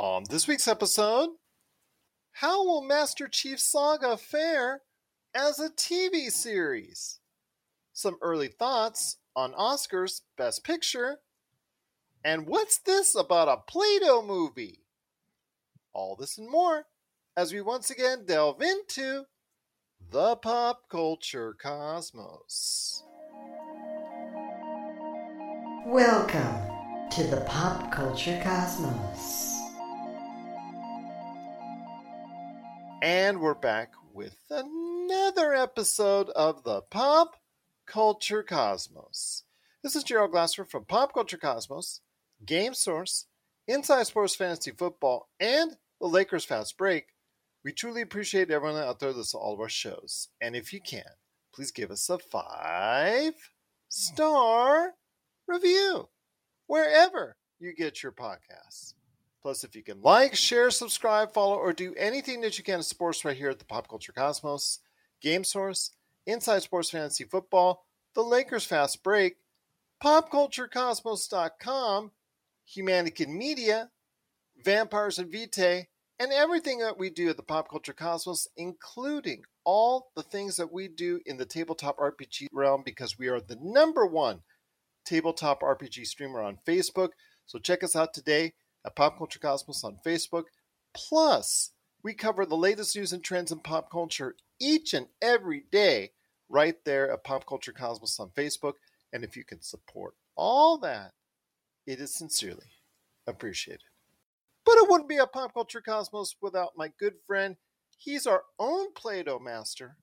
On this week's episode, how will Master Chief Saga fare as a TV series? Some early thoughts on Oscar's Best Picture, and what's this about a Play Doh movie? All this and more as we once again delve into the pop culture cosmos. Welcome to the pop culture cosmos. And we're back with another episode of the Pop Culture Cosmos. This is Gerald Glasser from Pop Culture Cosmos, Game Source, Inside Sports Fantasy Football, and the Lakers Fast Break. We truly appreciate everyone out there that's all of our shows. And if you can, please give us a five star review wherever you get your podcasts. Plus, if you can like, share, subscribe, follow, or do anything that you can to support us right here at the Pop Culture Cosmos, Game Source, Inside Sports Fantasy Football, The Lakers Fast Break, PopCultureCosmos.com, Humanican Media, Vampires and Vitae, and everything that we do at the Pop Culture Cosmos, including all the things that we do in the tabletop RPG realm, because we are the number one tabletop RPG streamer on Facebook. So check us out today at Pop Culture Cosmos on Facebook. Plus, we cover the latest news and trends in pop culture each and every day right there at Pop Culture Cosmos on Facebook. And if you can support all that, it is sincerely appreciated. But it wouldn't be a Pop Culture Cosmos without my good friend. He's our own Play Doh master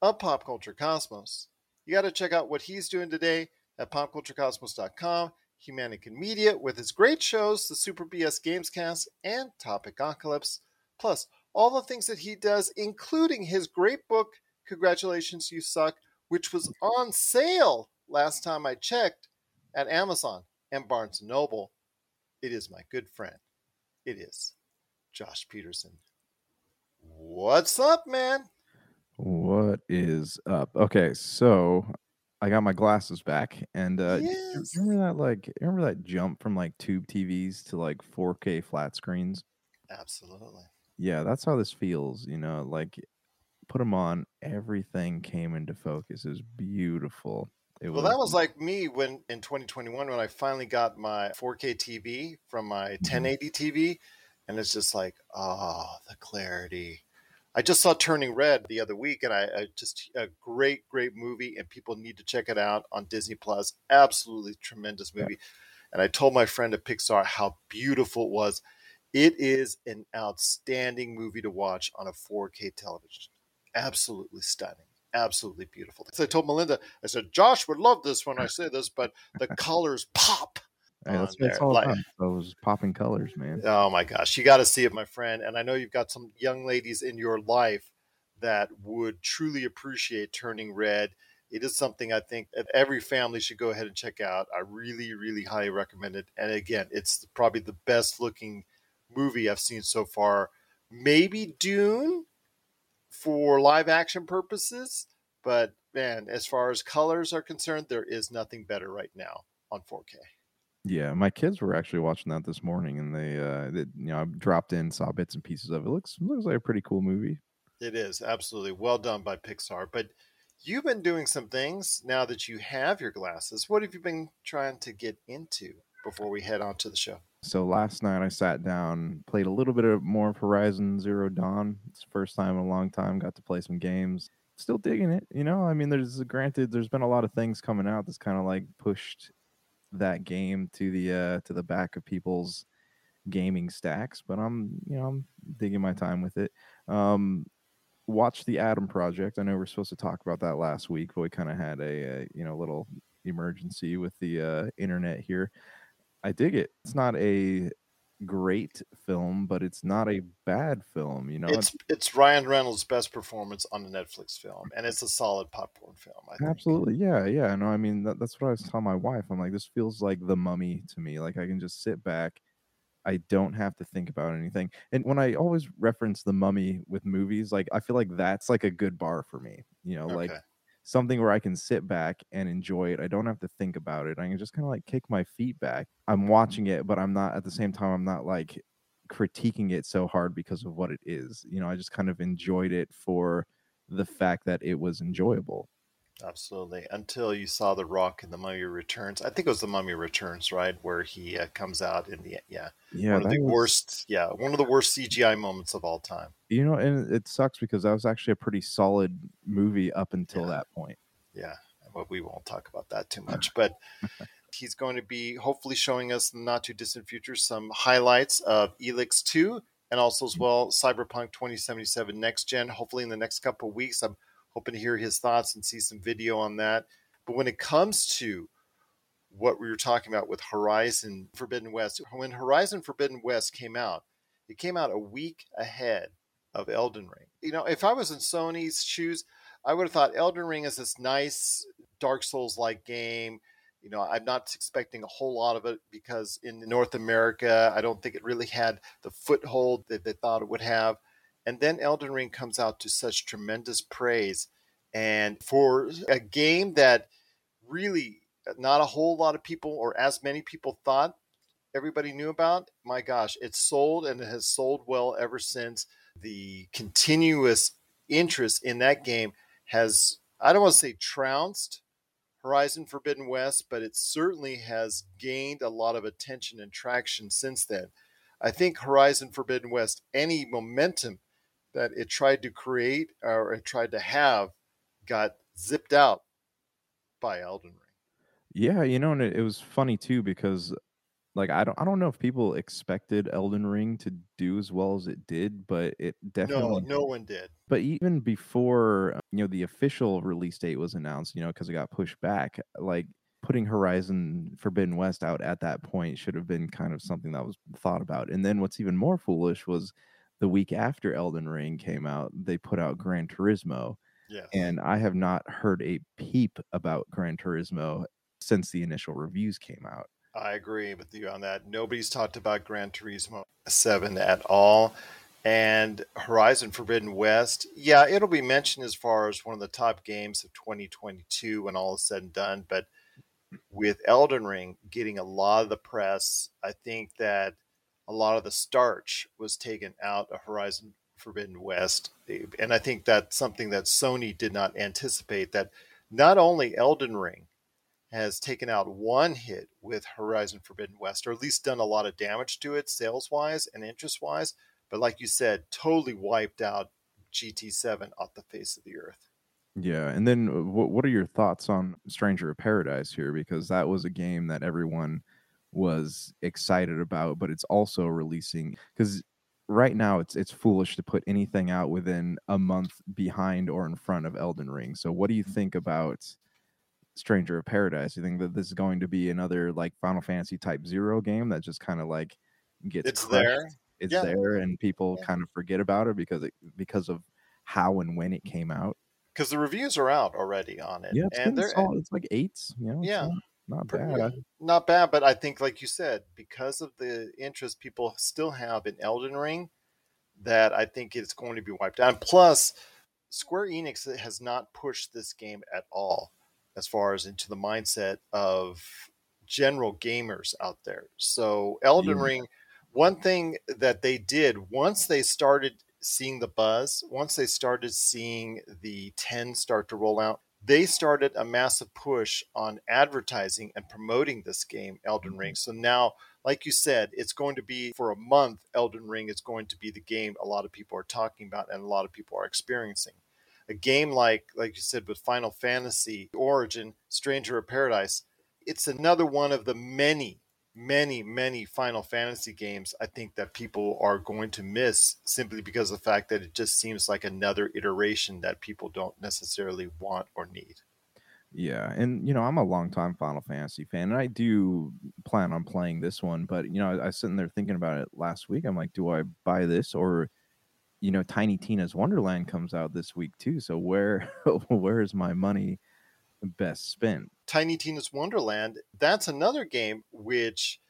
of Pop Culture Cosmos. You got to check out what he's doing today at popculturecosmos.com. Humanican Media with his great shows, the Super BS Gamescast and Topic Apocalypse, plus all the things that he does, including his great book, Congratulations, You Suck, which was on sale last time I checked at Amazon and Barnes & Noble. It is my good friend. It is Josh Peterson. What's up, man? What is up? Okay, so I got my glasses back, and uh, do you- do Yes. remember that like remember that jump from like tube TVs to like 4K flat screens? Absolutely. Yeah, that's how this feels. You know, like put them on, everything came into focus. It was beautiful. It Well, that was like me when in 2021 when I finally got my 4K TV from my 1080 TV, and it's just like, oh, the clarity. I just saw Turning Red the other week, and I, I just a great, great movie, and people need to check it out on Disney Plus. Absolutely tremendous movie. And I told my friend at Pixar how beautiful it was. It is an outstanding movie to watch on a 4K television. Absolutely stunning. Absolutely beautiful. So I told Melinda, I said, Josh would love this when I say this, but the colors pop. Hey, that's there, all like-. Those popping colors, man. Oh my gosh, you got to see it, my friend. And I know you've got some young ladies in your life that would truly appreciate Turning Red. It is something I think that every family should go ahead and check out. I really, really highly recommend it. And again, it's probably the best looking movie I've seen so far. Maybe Dune for live action purposes, but man, as far as colors are concerned, there is nothing better right now on 4K. Yeah, my kids were actually watching that this morning, and they, uh, they, you know, I dropped in, saw bits and pieces of it. Looks looks like a pretty cool movie. It is absolutely well done by Pixar. But you've been doing some things now that you have your glasses. What have you been trying to get into before we head on to the show? So last night I sat down, played a little bit of more of Horizon Zero Dawn. It's the first time in a long time. Got to play some games. Still digging it. You know, I mean, there's granted there's been a lot of things coming out that's kind of like pushed that game to the uh to the back of people's gaming stacks, but I'm you know I'm digging my time with it. Um, watch the Adam Project. I know we are supposed to talk about that last week, but we kind of had a, uh you know little emergency with the uh, internet here. I dig it. It's not a great film, but it's not a bad film. You know, It's it's Ryan Reynolds' best performance on a Netflix film, and it's a solid popcorn film. I think. Absolutely, yeah, yeah. No, I mean that, that's what I was telling my wife. I'm like, this feels like the mummy to me. Like I can just sit back. I don't have to think about anything. And when I always reference the mummy with movies, like I feel like that's like a good bar for me. You know, like Okay. Something where I can sit back and enjoy it. I don't have to think about it. I can just kind of like kick my feet back. I'm mm-hmm. watching it, but I'm not at the same time. I'm not like critiquing it so hard because of what it is. You know, I just kind of enjoyed it for the fact that it was enjoyable. Absolutely. Until you saw The Rock in The Mummy Returns. I think it was The Mummy Returns, right? Where he uh, comes out in the, yeah. Yeah. one of the was- worst, yeah, one of the worst CGI moments of all time. You know, and it sucks because that was actually a pretty solid movie up until Yeah. that point. Yeah. Well, we won't talk about that too much, but he's going to be hopefully showing us in the not too distant future some highlights of Elex 2 and also as well Cyberpunk 2077 next gen. Hopefully in the next couple of weeks, I'm hoping to hear his thoughts and see some video on that. But when it comes to what we were talking about with Horizon Forbidden West, when Horizon Forbidden West came out, it came out a week ahead of Elden Ring. You know, if I was in Sony's shoes, I would have thought Elden Ring is this nice Dark Souls like game. You know, I'm not expecting a whole lot of it because in North America, I don't think it really had the foothold that they thought it would have. And then Elden Ring comes out to such tremendous praise. And for a game that really not a whole lot of people or as many people thought everybody knew about, my gosh, it's sold and it has sold well ever since. The continuous interest in that game has, I don't want to say trounced Horizon Forbidden West, but it certainly has gained a lot of attention and traction since then. I think Horizon Forbidden West, any momentum that it tried to create or it tried to have, got zipped out by Elden Ring. Yeah, you know, and it, it was funny too because like I don't I don't know if people expected Elden Ring to do as well as it did, but it definitely no no one did. But even before you know the official release date was announced, you know, because it got pushed back, like putting Horizon Forbidden West out at that point should have been kind of something that was thought about. And then what's even more foolish was the week after Elden Ring came out, they put out mm-hmm. Gran Turismo, Yes. and I have not heard a peep about Gran Turismo since the initial reviews came out. I agree with you on that. Nobody's talked about Gran Turismo 7 at all. And Horizon Forbidden West, yeah, it'll be mentioned as far as one of the top games of 2022 when all is said and done. But with Elden Ring getting a lot of the press, I think that a lot of the starch was taken out of Horizon Forbidden West. And I think that's something that Sony did not anticipate that not only Elden Ring has taken out one hit with Horizon Forbidden West, or at least done a lot of damage to it sales wise and interest wise. But like you said, totally wiped out GT7 off the face of the earth. Yeah, and then uh, what what are your thoughts on Stranger of Paradise here? Because that was a game that everyone was excited about, but it's also releasing because right now it's it's foolish to put anything out within a month behind or in front of Elden Ring. So what do you think about Stranger of Paradise? You think that this is going to be another like Final Fantasy type zero game that just kind of like gets It's crushed? there. It's Yeah. there and people Yeah. kind of forget about it because it because of how and when it came out. Because the reviews are out already on it. Yeah, it's, and they're it's like eights. You know, Yeah. Not, bad. Not bad, but I think, like you said, because of the interest people still have in Elden Ring, that I think it's going to be wiped out. And plus, Square Enix has not pushed this game at all as far as into the mindset of general gamers out there. So, Elden Yeah. Ring, one thing that they did once they started seeing the buzz, once they started seeing the 10 start to roll out, they started a massive push on advertising and promoting this game, Elden Ring. Mm-hmm. So now, like you said, it's going to be for a month, Elden Ring is going to be the game a lot of people are talking about and a lot of people are experiencing. A game like, like you said, with Final Fantasy Origin, Stranger of Paradise, it's another one of the many, many, many Final Fantasy games I think that people are going to miss simply because of the fact that it just seems like another iteration that people don't necessarily want or need. Yeah, and you know, I'm a longtime Final Fantasy fan, and I do plan on playing this one. But you know, I, I was sitting there thinking about it last week. I'm like, do I buy this or, you know, Tiny Tina's Wonderland comes out this week too. So where where is my money best spent? Tiny Tina's Wonderland, that's another game which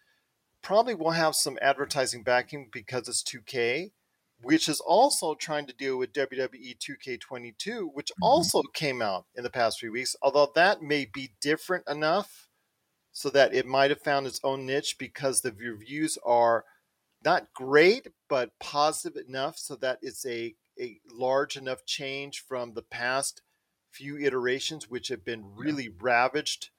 probably will have some advertising backing because it's 2K, which is also trying to deal with WWE 2K22, which mm-hmm. also came out in the past few weeks. Although that may be different enough so that it might have found its own niche because the reviews are not great, but positive enough so that it's a, a large enough change from the past few iterations, which have been really yeah. ravaged.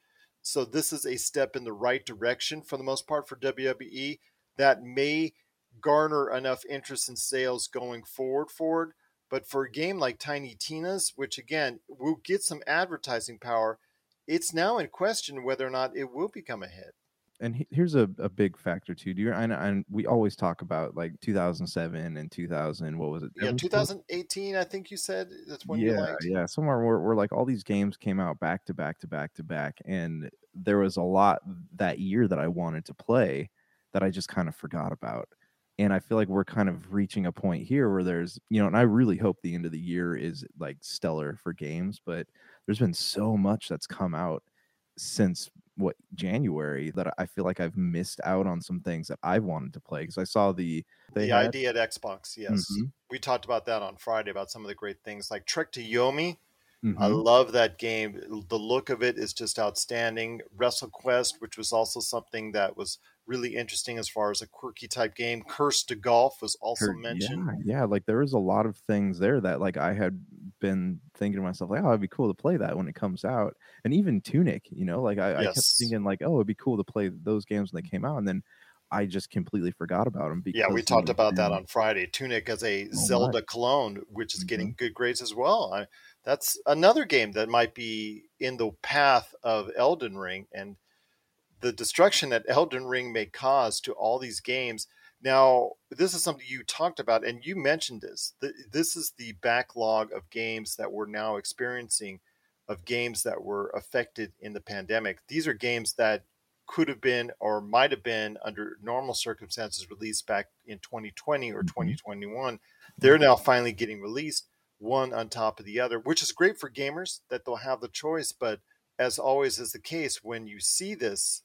So this is a step in the right direction for the most part for WWE that may garner enough interest in sales going forward forward. But for a game like Tiny Tina's, which again will get some advertising power, it's now in question whether or not it will become a hit and he, here's a, a big factor too. Do you and, and we always talk about like 2007 and 2000. What was it? Yeah, 2018. I think you said that's when. Yeah, yeah. Somewhere where, where like all these games came out back to back to back to back, and there was a lot that year that I wanted to play that I just kind of forgot about. And I feel like we're kind of reaching a point here where there's, you know, and I really hope the end of the year is like stellar for games, but there's been so much that's come out since what January that I feel like I've missed out on some things that I wanted to play because I saw the the had... ID at Xbox. Yes, mm-hmm. we talked about that on Friday about some of the great things like Trek to Yomi. Mm-hmm. I love that game. The look of it is just outstanding. WrestleQuest, which was also something that was really interesting as far as a quirky type game. Cursed to Golf was also mentioned. Yeah, yeah, like there was a lot of things there that like I had been thinking to myself, like, oh, it'd be cool to play that when it comes out. And even Tunic, you know, like I, yes. I kept thinking like, oh, it'd be cool to play those games when they came out. And then I just completely forgot about them. Because yeah, we talked about that on Friday. Tunic as a oh, Zelda my. clone, which is mm-hmm. getting good grades as well. I, that's another game that might be in the path of Elden Ring and the destruction that Elden Ring may cause to all these games. Now, this is something you talked about, and you mentioned this. This is the backlog of games that we're now experiencing, of games that were affected in the pandemic. These are games that could have been or might have been under normal circumstances released back in 2020 or 2021. Mm-hmm. They're now finally getting released, one on top of the other, which is great for gamers that they'll have the choice. But as always is the case, when you see this,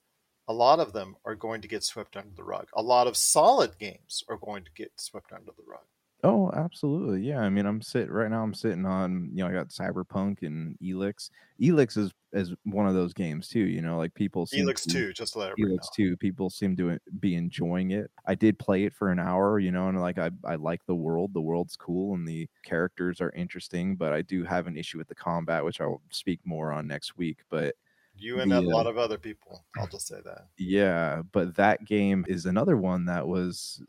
a lot of them are going to get swept under the rug. A lot of solid games are going to get swept under the rug. Oh, absolutely. Yeah. I mean, I'm sitting right now. I'm sitting on, you know, I got Cyberpunk and Elex. Elex is is one of those games too. You know, like people. Elex to, two, just to let everybody Elex know. two. People seem to be enjoying it. I did play it for an hour. You know, and like I I like the world. The world's cool and the characters are interesting. But I do have an issue with the combat, which I'll speak more on next week. But you and a lot of other people. I'll just say that. Yeah, but that game is another one that was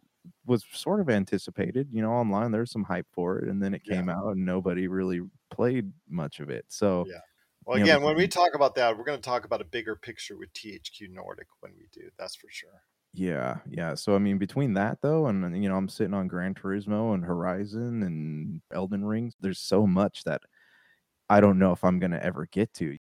was sort of anticipated. You know, online there's some hype for it, and then it came yeah. out and nobody really played much of it. So yeah. Well, again, know, when we talk about that, we're going to talk about a bigger picture with THQ Nordic when we do. That's for sure. Yeah, yeah. So I mean, between that though, and you know, I'm sitting on Gran Turismo and Horizon and Elden Rings. There's so much that I don't know if I'm going to ever get to.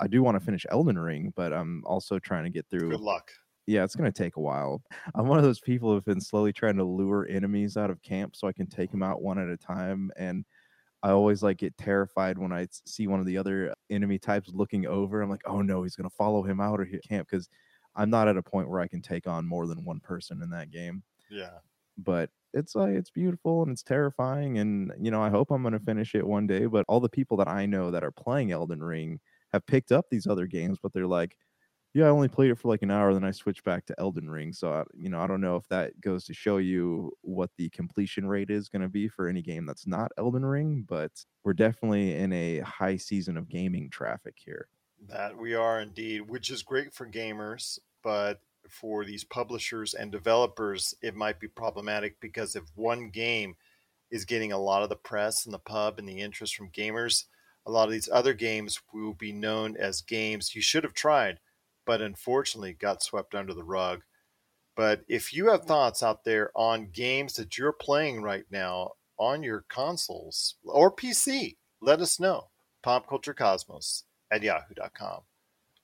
I do want to finish Elden Ring, but I'm also trying to get through. Good luck. Yeah, it's going to take a while. I'm one of those people who've been slowly trying to lure enemies out of camp so I can take them out one at a time. And I always like get terrified when I see one of the other enemy types looking over. I'm like, oh no, he's going to follow him out of camp because I'm not at a point where I can take on more than one person in that game. Yeah. But it's like it's beautiful and it's terrifying and you know I hope I'm going to finish it one day. But all the people that I know that are playing Elden Ring have picked up these other games, but they're like, yeah, I only played it for like an hour, then I switched back to Elden Ring. So, I, you know, I don't know if that goes to show you what the completion rate is going to be for any game that's not Elden Ring, but we're definitely in a high season of gaming traffic here. That we are indeed, which is great for gamers, but for these publishers and developers, it might be problematic because if one game is getting a lot of the press and the pub and the interest from gamers, a lot of these other games will be known as games you should have tried, but unfortunately got swept under the rug. But if you have mm. thoughts out there on games that you're playing right now on your consoles or PC, let us know. Popculturecosmos at yahoo.com.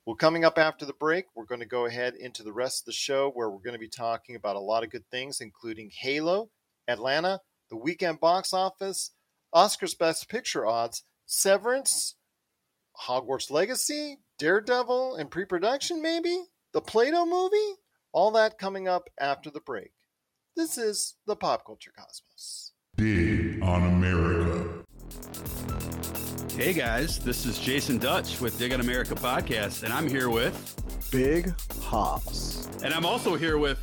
Well, coming up after the break, we're going to go ahead into the rest of the show where we're going to be talking about a lot of good things, including Halo, Atlanta, the weekend box office, Oscar's Best Picture odds, Severance, Hogwarts Legacy, Daredevil and pre production, maybe? The Play-Doh movie? All that coming up after the break. This is the Pop Culture Cosmos. Dig on America. Hey guys, this is Jason Dutch with Dig on America podcast, and I'm here with Big Hops. And I'm also here with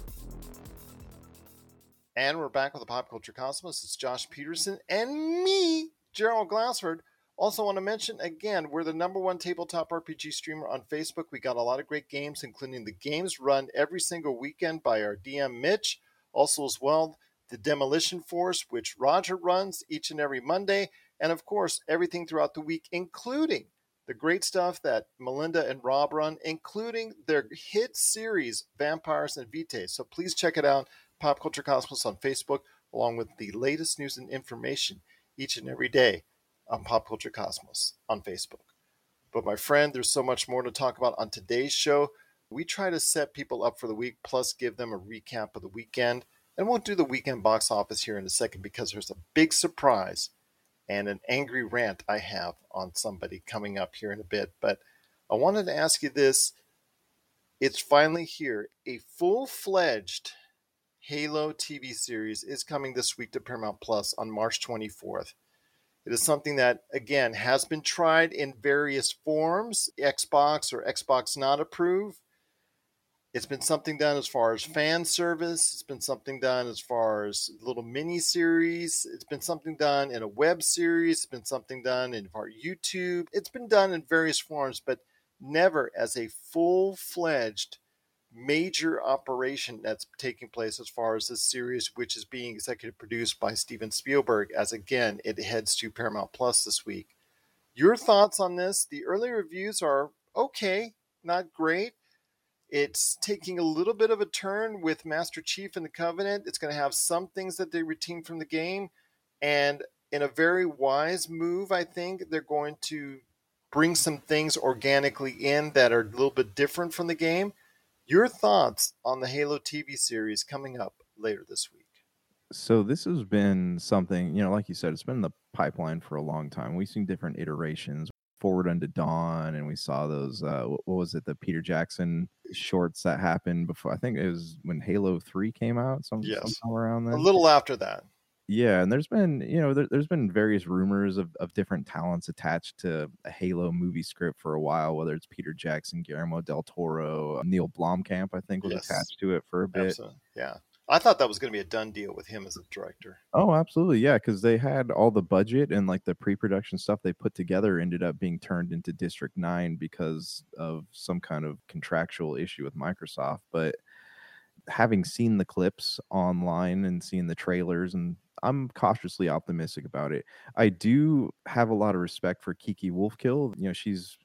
And we're back with the Pop Culture Cosmos. It's Josh Peterson and me, Gerald Glassford. Also, want to mention again, we're the number one tabletop RPG streamer on Facebook. We got a lot of great games, including the games run every single weekend by our DM Mitch. Also, as well, the Demolition Force, which Roger runs each and every Monday. And of course, everything throughout the week, including the great stuff that Melinda and Rob run, including their hit series, Vampires and Vitae. So please check it out, Pop Culture Cosmos on Facebook, along with the latest news and information each and every day on Pop Culture Cosmos on Facebook. But my friend, there's so much more to talk about on today's show. We try to set people up for the week, plus give them a recap of the weekend. And we'll do the weekend box office here in a second because there's a big surprise and an angry rant I have on somebody coming up here in a bit. But I wanted to ask you this. It's finally here. A full fledged Halo TV series is coming this week to Paramount Plus on March 24th. It is something that, again, has been tried in various forms Xbox or Xbox not approved. It's been something done as far as fan service. It's been something done as far as little mini series. It's been something done in a web series. It's been something done in our YouTube. It's been done in various forms, but never as a full fledged major operation that's taking place as far as this series, which is being executive produced by Steven Spielberg, as again it heads to Paramount Plus this week. Your thoughts on this? The early reviews are okay, not great. It's taking a little bit of a turn with Master Chief and the Covenant. It's going to have some things that they retain from the game. And in a very wise move, I think they're going to bring some things organically in that are a little bit different from the game. Your thoughts on the Halo TV series coming up later this week? So this has been something, you know, like you said, it's been in the pipeline for a long time. We've seen different iterations forward unto dawn and we saw those uh what was it the peter jackson shorts that happened before i think it was when halo 3 came out some, Yes. around then A little after that. Yeah and there's been you know there, there's been various rumors of, of different talents attached to a halo movie script for a while whether it's peter jackson guillermo del toro uh, neil blomkamp i think was Yes. attached to it for a bit Absolutely. Yeah. I thought that was going to be a done deal with him as a director. Oh, absolutely. Yeah, because they had all the budget and like the pre-production stuff they put together ended up being turned into District 9 because of some kind of contractual issue with Microsoft. But having seen the clips online and seeing the trailers and I'm cautiously optimistic about it. I do have a lot of respect for Kiki Wolfkill. You know, she's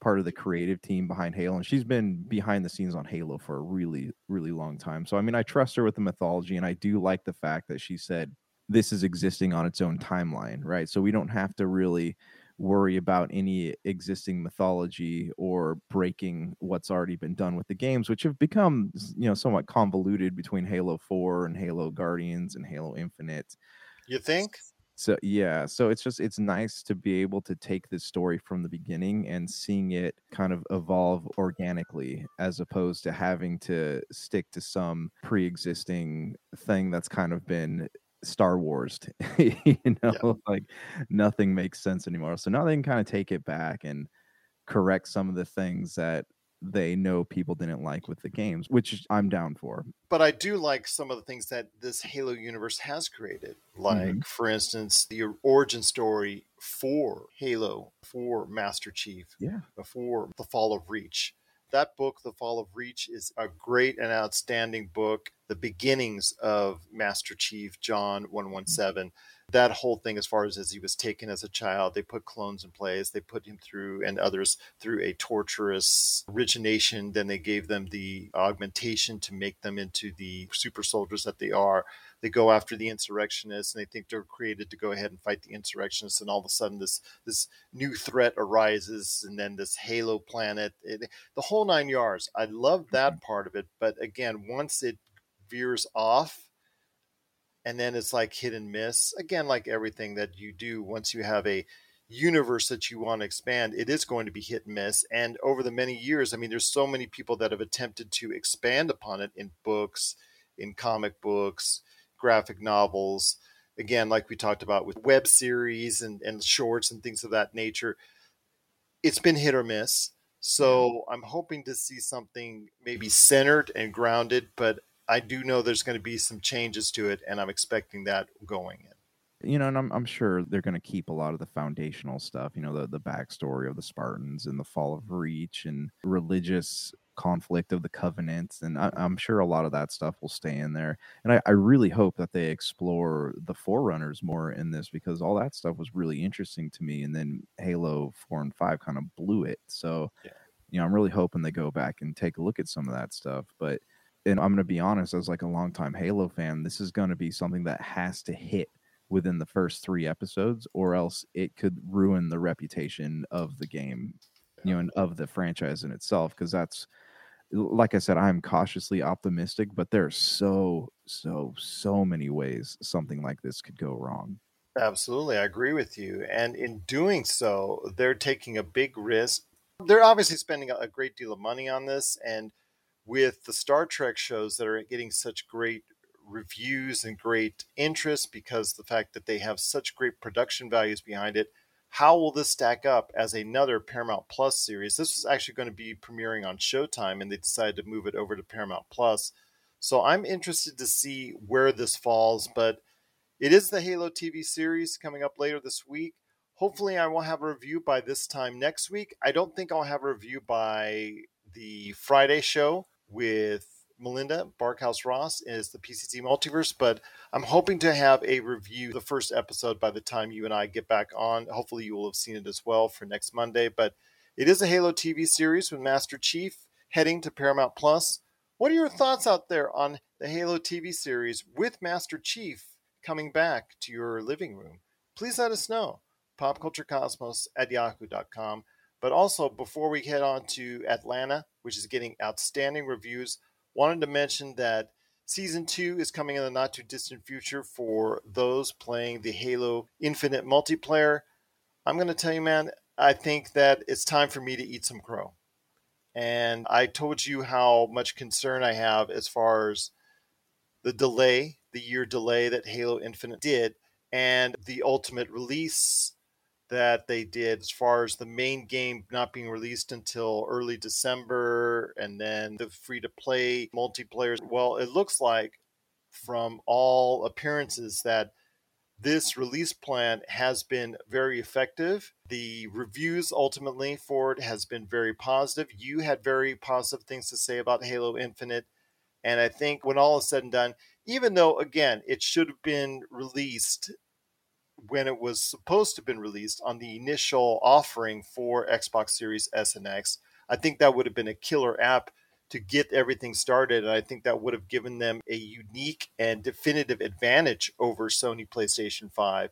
part of the creative team behind Halo, and she's been behind the scenes on Halo for a really, really long time. So, I mean, I trust her with the mythology, and I do like the fact that she said this is existing on its own timeline, right? So we don't have to really worry about any existing mythology or breaking what's already been done with the games, which have become, you know, somewhat convoluted between Halo 4 and Halo Guardians and Halo Infinite. You think? So yeah, so it's just it's nice to be able to take this story from the beginning and seeing it kind of evolve organically as opposed to having to stick to some pre-existing thing that's kind of been Star Wars. you know, like nothing makes sense anymore. So now they can kind of take it back and correct some of the things that they know people didn't like with the games, which I'm down for. But I do like some of the things that this Halo universe has created. Like, mm-hmm. for instance, the origin story for Halo, for Master Chief, Yeah. Uh, before The Fall of Reach. That book, The Fall of Reach, is a great and outstanding book. The beginnings of Master Chief John mm-hmm. 117. That whole thing, as far as as he was taken as a child, they put clones in place. They put him through and others through a torturous origination. Then they gave them the augmentation to make them into the super soldiers that they are. They go after the insurrectionists and they think they're created to go ahead and fight the insurrectionists. And all of a sudden, this this new threat arises, and then this Halo planet, it, the whole nine yards. I love that mm-hmm. part of it, but again, once it veers off, and then it's like hit and miss. Again, like everything that you do, once you have a universe that you want to expand, it is going to be hit and miss. And over the many years, I mean, there's so many people that have attempted to expand upon it in books, in comic books, graphic novels. Again, like we talked about with web series and, and shorts and things of that nature, it's been hit or miss. So I'm hoping to see something maybe centered and grounded, but I do know there's going to be some changes to it, and I'm expecting that going in. You know, and I'm, I'm sure they're going to keep a lot of the foundational stuff, you know, the, the backstory of the Spartans and the fall of mm-hmm. Reach and religious conflict of the covenants and I, am sure a lot of that stuff will stay in there and I, I, really hope that they explore the forerunners more in this because all that stuff was really interesting to me and then halo 4 and 5 kind of blew it so yeah. you know i'm really hoping they go back and take a look at some of that stuff but and i'm going to be honest as like a longtime halo fan this is going to be something that has to hit within the first three episodes or else it could ruin the reputation of the game you know and of the franchise in itself because that's like I said, I'm cautiously optimistic, but there's so, so, so many ways something like this could go wrong. Absolutely. I agree with you. And in doing so, they're taking a big risk. They're obviously spending a great deal of money on this. And with the Star Trek shows that are getting such great reviews and great interest because the fact that they have such great production values behind it, how will this stack up as another Paramount Plus series? This was actually going to be premiering on Showtime, and they decided to move it over to Paramount Plus. So I'm interested to see where this falls, but it is the Halo TV series coming up later this week. Hopefully, I will have a review by this time next week. I don't think I'll have a review by the Friday show with Melinda Barkhouse Ross is the PCC Multiverse, but I'm hoping to have a review the first episode by the time you and I get back on. Hopefully, you will have seen it as well for next Monday. But it is a Halo TV series with Master Chief heading to Paramount Plus. What are your thoughts out there on the Halo TV series with Master Chief coming back to your living room? Please let us know. PopCultureCosmos at yahoo.com. But also, before we head on to Atlanta, which is getting outstanding reviews, Wanted to mention that season two is coming in the not too distant future for those playing the Halo Infinite multiplayer. I'm going to tell you, man, I think that it's time for me to eat some crow. And I told you how much concern I have as far as the delay, the year delay that Halo Infinite did, and the ultimate release that they did as far as the main game not being released until early December and then the free to play multiplayer. Well, it looks like from all appearances that this release plan has been very effective. The reviews ultimately for it has been very positive. You had very positive things to say about Halo Infinite. And I think when all is said and done, even though again it should have been released when it was supposed to have been released on the initial offering for Xbox Series S and X. I think that would have been a killer app to get everything started. And I think that would have given them a unique and definitive advantage over Sony PlayStation 5.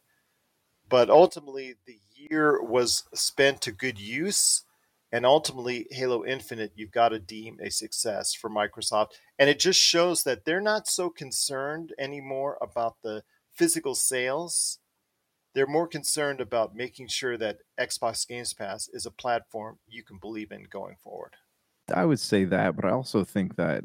But ultimately, the year was spent to good use. And ultimately, Halo Infinite, you've got to deem a success for Microsoft. And it just shows that they're not so concerned anymore about the physical sales they're more concerned about making sure that Xbox Games Pass is a platform you can believe in going forward. I would say that, but I also think that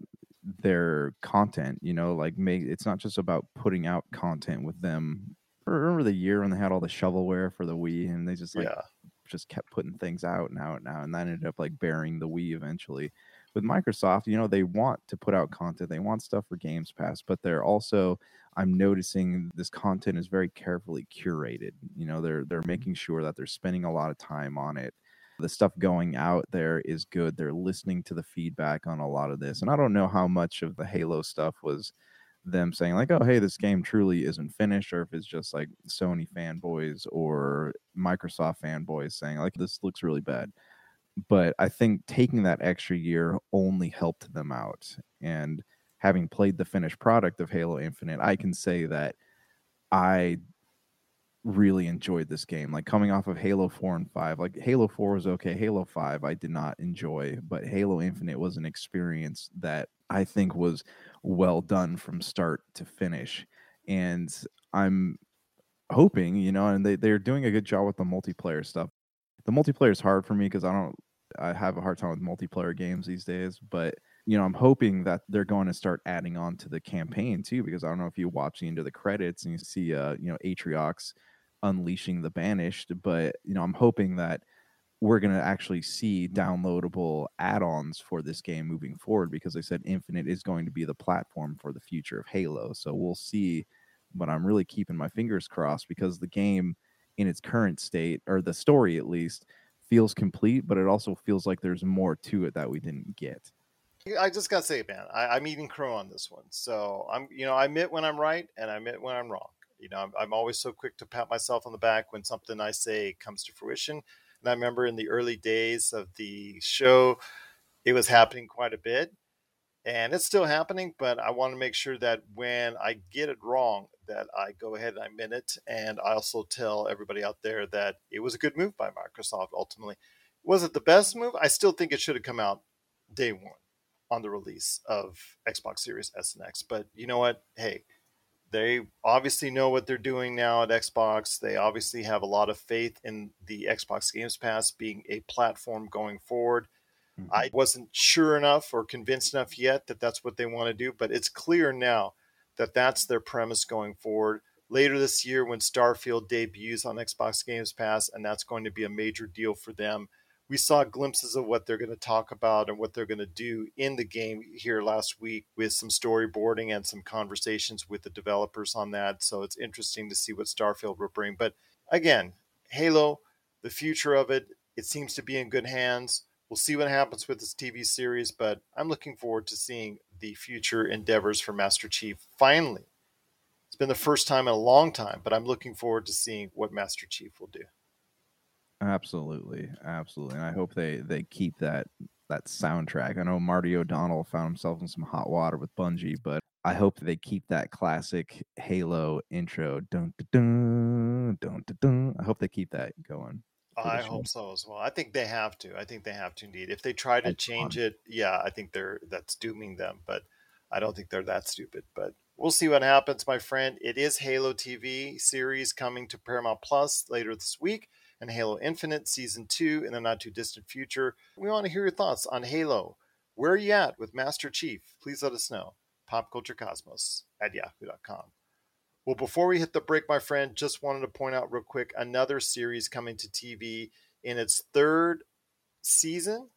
their content, you know, like make it's not just about putting out content with them. Remember the year when they had all the shovelware for the Wii and they just like yeah. just kept putting things out and out and out and that ended up like burying the Wii eventually. With Microsoft, you know, they want to put out content, they want stuff for Games Pass, but they're also I'm noticing this content is very carefully curated. You know, they're they're mm-hmm. making sure that they're spending a lot of time on it. The stuff going out there is good. They're listening to the feedback on a lot of this. And I don't know how much of the Halo stuff was them saying like, "Oh, hey, this game truly isn't finished," or if it's just like Sony fanboys or Microsoft fanboys saying like, "This looks really bad." But I think taking that extra year only helped them out, and having played the finished product of Halo Infinite, I can say that I really enjoyed this game. Like coming off of Halo 4 and 5, like Halo 4 was okay. Halo 5 I did not enjoy, but Halo Infinite was an experience that I think was well done from start to finish. and I'm hoping, you know, and they they're doing a good job with the multiplayer stuff. The multiplayer is hard for me because I don't I have a hard time with multiplayer games these days, but you know, I'm hoping that they're going to start adding on to the campaign too, because I don't know if you watch of the credits and you see, uh, you know, Atriox unleashing the Banished, but you know, I'm hoping that we're going to actually see downloadable add-ons for this game moving forward because they said Infinite is going to be the platform for the future of Halo. So we'll see, but I'm really keeping my fingers crossed because the game in its current state or the story at least feels complete, but it also feels like there's more to it that we didn't get. I just gotta say, man, I, am eating crow on this one. So I'm, you know, I admit when I'm right and I admit when I'm wrong. You know, I'm, I'm always so quick to pat myself on the back when something I say comes to fruition. And I remember in the early days of the show, it was happening quite a bit. And it's still happening, but I want to make sure that when I get it wrong, that I go ahead and I admit it. And I also tell everybody out there that it was a good move by Microsoft ultimately. Was it the best move? I still think it should have come out day one on the release of Xbox Series S and X. But you know what? Hey, they obviously know what they're doing now at Xbox. They obviously have a lot of faith in the Xbox Games Pass being a platform going forward. Mm-hmm. I wasn't sure enough or convinced enough yet that that's what they want to do, but it's clear now that that's their premise going forward. Later this year, when Starfield debuts on Xbox Games Pass, and that's going to be a major deal for them we saw glimpses of what they're going to talk about and what they're going to do in the game here last week with some storyboarding and some conversations with the developers on that. So it's interesting to see what Starfield will bring. But again, Halo, the future of it, it seems to be in good hands. We'll see what happens with this TV series, but I'm looking forward to seeing the future endeavors for Master Chief finally. It's been the first time in a long time, but I'm looking forward to seeing what Master Chief will do. Absolutely, absolutely. And I hope they they keep that that soundtrack. I know Marty O'Donnell found himself in some hot water with Bungie, but I hope they keep that classic Halo intro. Dun dun dun dun dun. I hope they keep that going. I hope so as well. I think they have to. I think they have to indeed. If they try to that's change fun. it, yeah, I think they're that's dooming them. But I don't think they're that stupid. But we'll see what happens, my friend. It is Halo TV series coming to Paramount Plus later this week and Halo Infinite Season 2 in the not too distant future. We want to hear your thoughts on Halo. Where are you at with Master Chief? Please let us know. PopCultureCosmos at yahoo.com. Well, before we hit the break, my friend, just wanted to point out real quick another series coming to TV in its third season.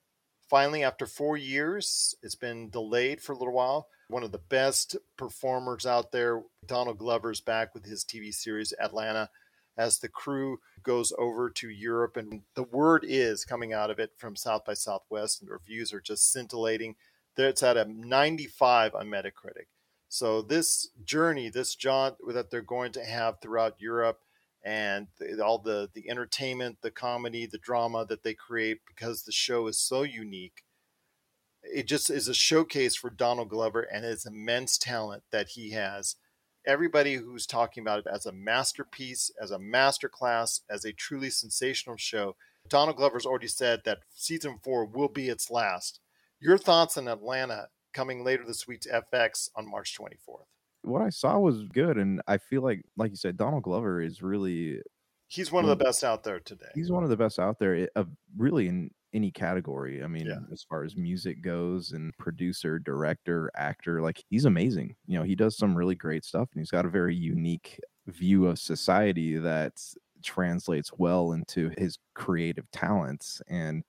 Finally, after four years, it's been delayed for a little while. One of the best performers out there, Donald Glover's back with his TV series Atlanta as the crew goes over to Europe. And the word is coming out of it from South by Southwest, and reviews are just scintillating. It's at a 95 on Metacritic. So this journey, this jaunt that they're going to have throughout Europe, and all the the entertainment, the comedy, the drama that they create because the show is so unique. It just is a showcase for Donald Glover and his immense talent that he has everybody who's talking about it as a masterpiece, as a masterclass, as a truly sensational show. Donald Glover's already said that season four will be its last. Your thoughts on Atlanta coming later this week to FX on March 24th? What I saw was good, and I feel like, like you said, Donald Glover is really. He's one of the best out there today. He's one of the best out there, uh, really in any category. I mean, yeah. as far as music goes and producer, director, actor, like he's amazing. You know, he does some really great stuff and he's got a very unique view of society that translates well into his creative talents and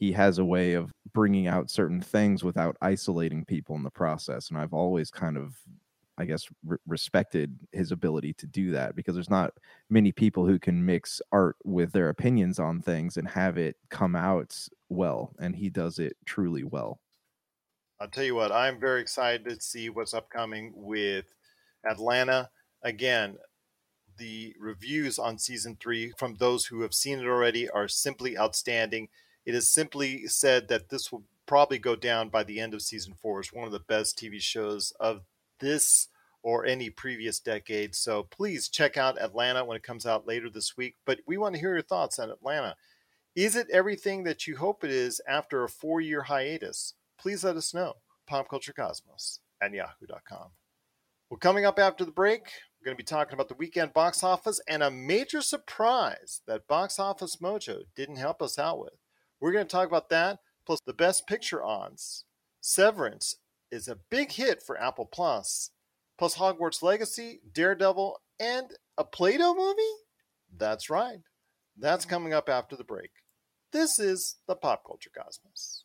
he has a way of bringing out certain things without isolating people in the process and I've always kind of I guess, re- respected his ability to do that because there's not many people who can mix art with their opinions on things and have it come out well. And he does it truly well. I'll tell you what, I'm very excited to see what's upcoming with Atlanta. Again, the reviews on season three from those who have seen it already are simply outstanding. It is simply said that this will probably go down by the end of season four as one of the best TV shows of this or any previous decade. So please check out Atlanta when it comes out later this week. But we want to hear your thoughts on Atlanta. Is it everything that you hope it is after a four year hiatus? Please let us know. PopCultureCosmos at yahoo.com. Well, coming up after the break, We're going to be talking about the weekend box office and a major surprise that Box Office Mojo didn't help us out with. We're going to talk about that, plus the best picture ons. Severance is a big hit for Apple Plus, plus Hogwarts Legacy, Daredevil, and a Play Doh movie? That's right. That's coming up after the break. This is the Pop Culture Cosmos.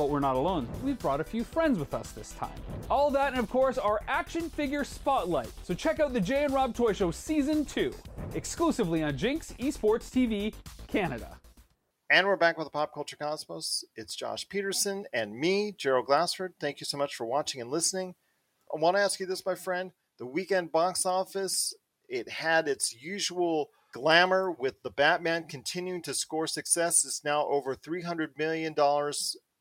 But we're not alone. We've brought a few friends with us this time. All that, and of course, our action figure spotlight. So check out the Jay and Rob Toy Show Season 2, exclusively on Jinx Esports TV Canada. And we're back with the Pop Culture Cosmos. It's Josh Peterson and me, Gerald Glassford. Thank you so much for watching and listening. I want to ask you this, my friend. The weekend box office, it had its usual glamour with the Batman continuing to score success. It's now over $300 million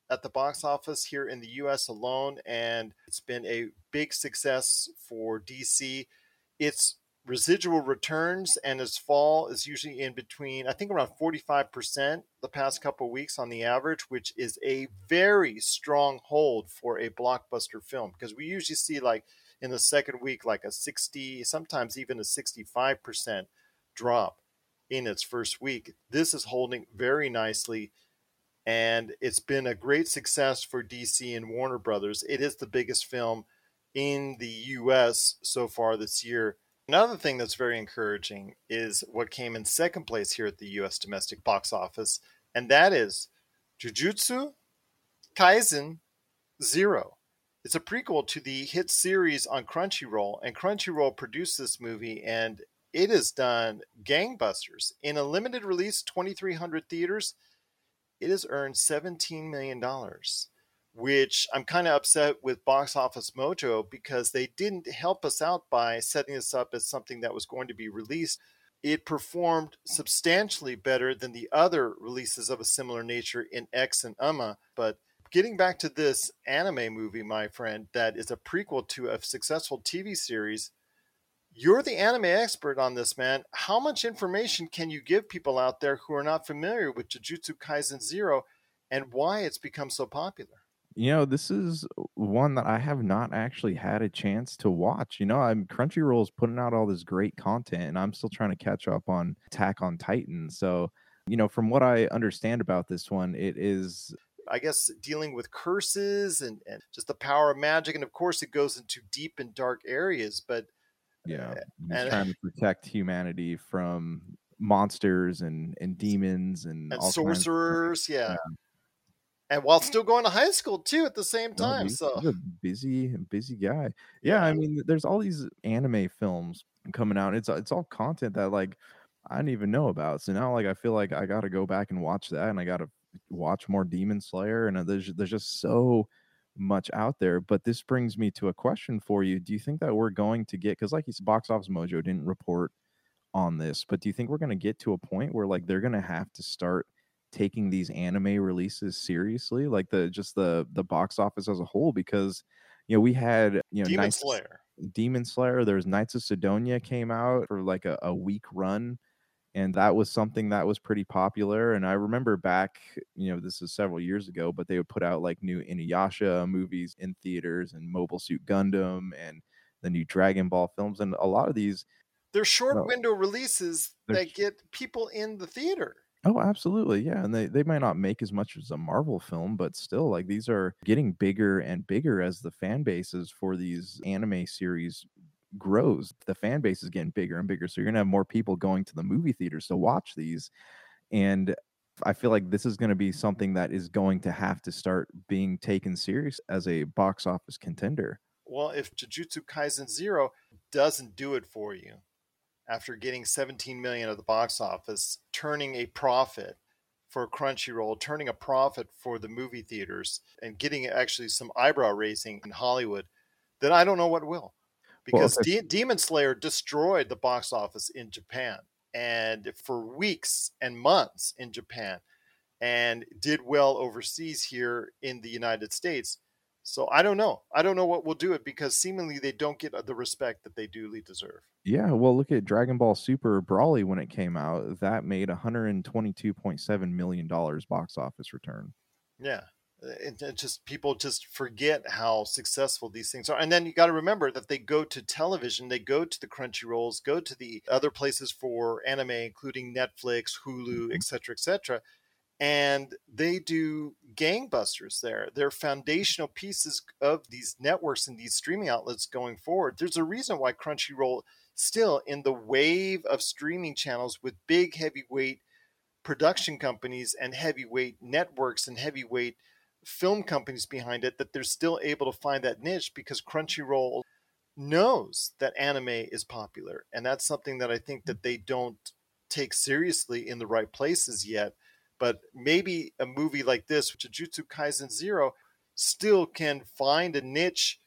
at the box office here in the US alone, and it's been a big success for DC. Its residual returns and its fall is usually in between, I think, around 45% the past couple weeks on the average, which is a very strong hold for a blockbuster film because we usually see, like, in the second week, like a 60, sometimes even a 65% drop in its first week. This is holding very nicely and it's been a great success for DC and Warner Brothers. It is the biggest film in the US so far this year. Another thing that's very encouraging is what came in second place here at the US domestic box office, and that is Jujutsu Kaisen Zero. It's a prequel to the hit series on Crunchyroll, and Crunchyroll produced this movie, and it has done gangbusters. In a limited release, 2,300 theaters, it has earned $17 million, which I'm kind of upset with Box Office Mojo because they didn't help us out by setting this up as something that was going to be released. It performed substantially better than the other releases of a similar nature in X and UMA. But getting back to this anime movie, my friend, that is a prequel to a successful TV series, you're the anime expert on this, man. How much information can you give people out there who are not familiar with Jujutsu Kaisen Zero and why it's become so popular? You know, this is one that I have not actually had a chance to watch. You know, I'm Crunchyroll's putting out all this great content, and I'm still trying to catch up on Attack on Titan. So, you know, from what I understand about this one, it is I guess dealing with curses and, and just the power of magic. And of course, it goes into deep and dark areas, but yeah, he's and- trying to protect humanity from monsters and and demons and, and all kinds of- sorcerers, yeah. And while still going to high school too at the same time. So a busy, busy guy. Yeah, I mean, there's all these anime films coming out. It's it's all content that like I didn't even know about. So now, like, I feel like I got to go back and watch that, and I got to watch more Demon Slayer, and uh, there's there's just so much out there. But this brings me to a question for you: Do you think that we're going to get? Because like you said, Box Office Mojo didn't report on this, but do you think we're going to get to a point where like they're going to have to start taking these anime releases seriously, like the just the the box office as a whole? Because you know we had you know Demon Knights- Slayer. Demon Slayer. There's Knights of Sidonia came out for like a, a week run, and that was something that was pretty popular. And I remember back, you know, this is several years ago, but they would put out like new Inuyasha movies in theaters and Mobile Suit Gundam and the new Dragon Ball films, and a lot of these. They're short Well, window releases that get people in the theater. Oh, absolutely. Yeah. And they, they might not make as much as a Marvel film, but still, like, these are getting bigger and bigger as the fan bases for these anime series grows. The fan base is getting bigger and bigger. So you're going to have more people going to the movie theaters to watch these. And I feel like this is going to be something that is going to have to start being taken serious as a box office contender. Well, if Jujutsu Kaisen Zero doesn't do it for you after getting 17 million at the box office, turning a profit for Crunchyroll, turning a profit for the movie theaters, and getting actually some eyebrow raising in Hollywood, then I don't know what will. Well, Because if De- Demon Slayer destroyed the box office in Japan and for weeks and months in Japan and did well overseas here in the United States. So I don't know. I don't know what will do it because seemingly they don't get uh, the respect that they duly deserve. Yeah, well, look at Dragon Ball Super Broly when it came out. That made 122.7 million dollars box office return. Yeah. It, it just people just forget how successful these things are, and then you got to remember that they go to television, they go to the Crunchyrolls, go to the other places for anime, including Netflix, Hulu, mm-hmm. etc., etc., and they do gangbusters there. They're foundational pieces of these networks and these streaming outlets going forward. There's a reason why Crunchyroll still in the wave of streaming channels with big heavyweight production companies and heavyweight networks and heavyweight film companies behind it that they're still able to find that niche because Crunchyroll knows that anime is popular. And that's something that I think that they don't take seriously in the right places yet. But maybe a movie like this Jujutsu Kaisen 0 still can find a niche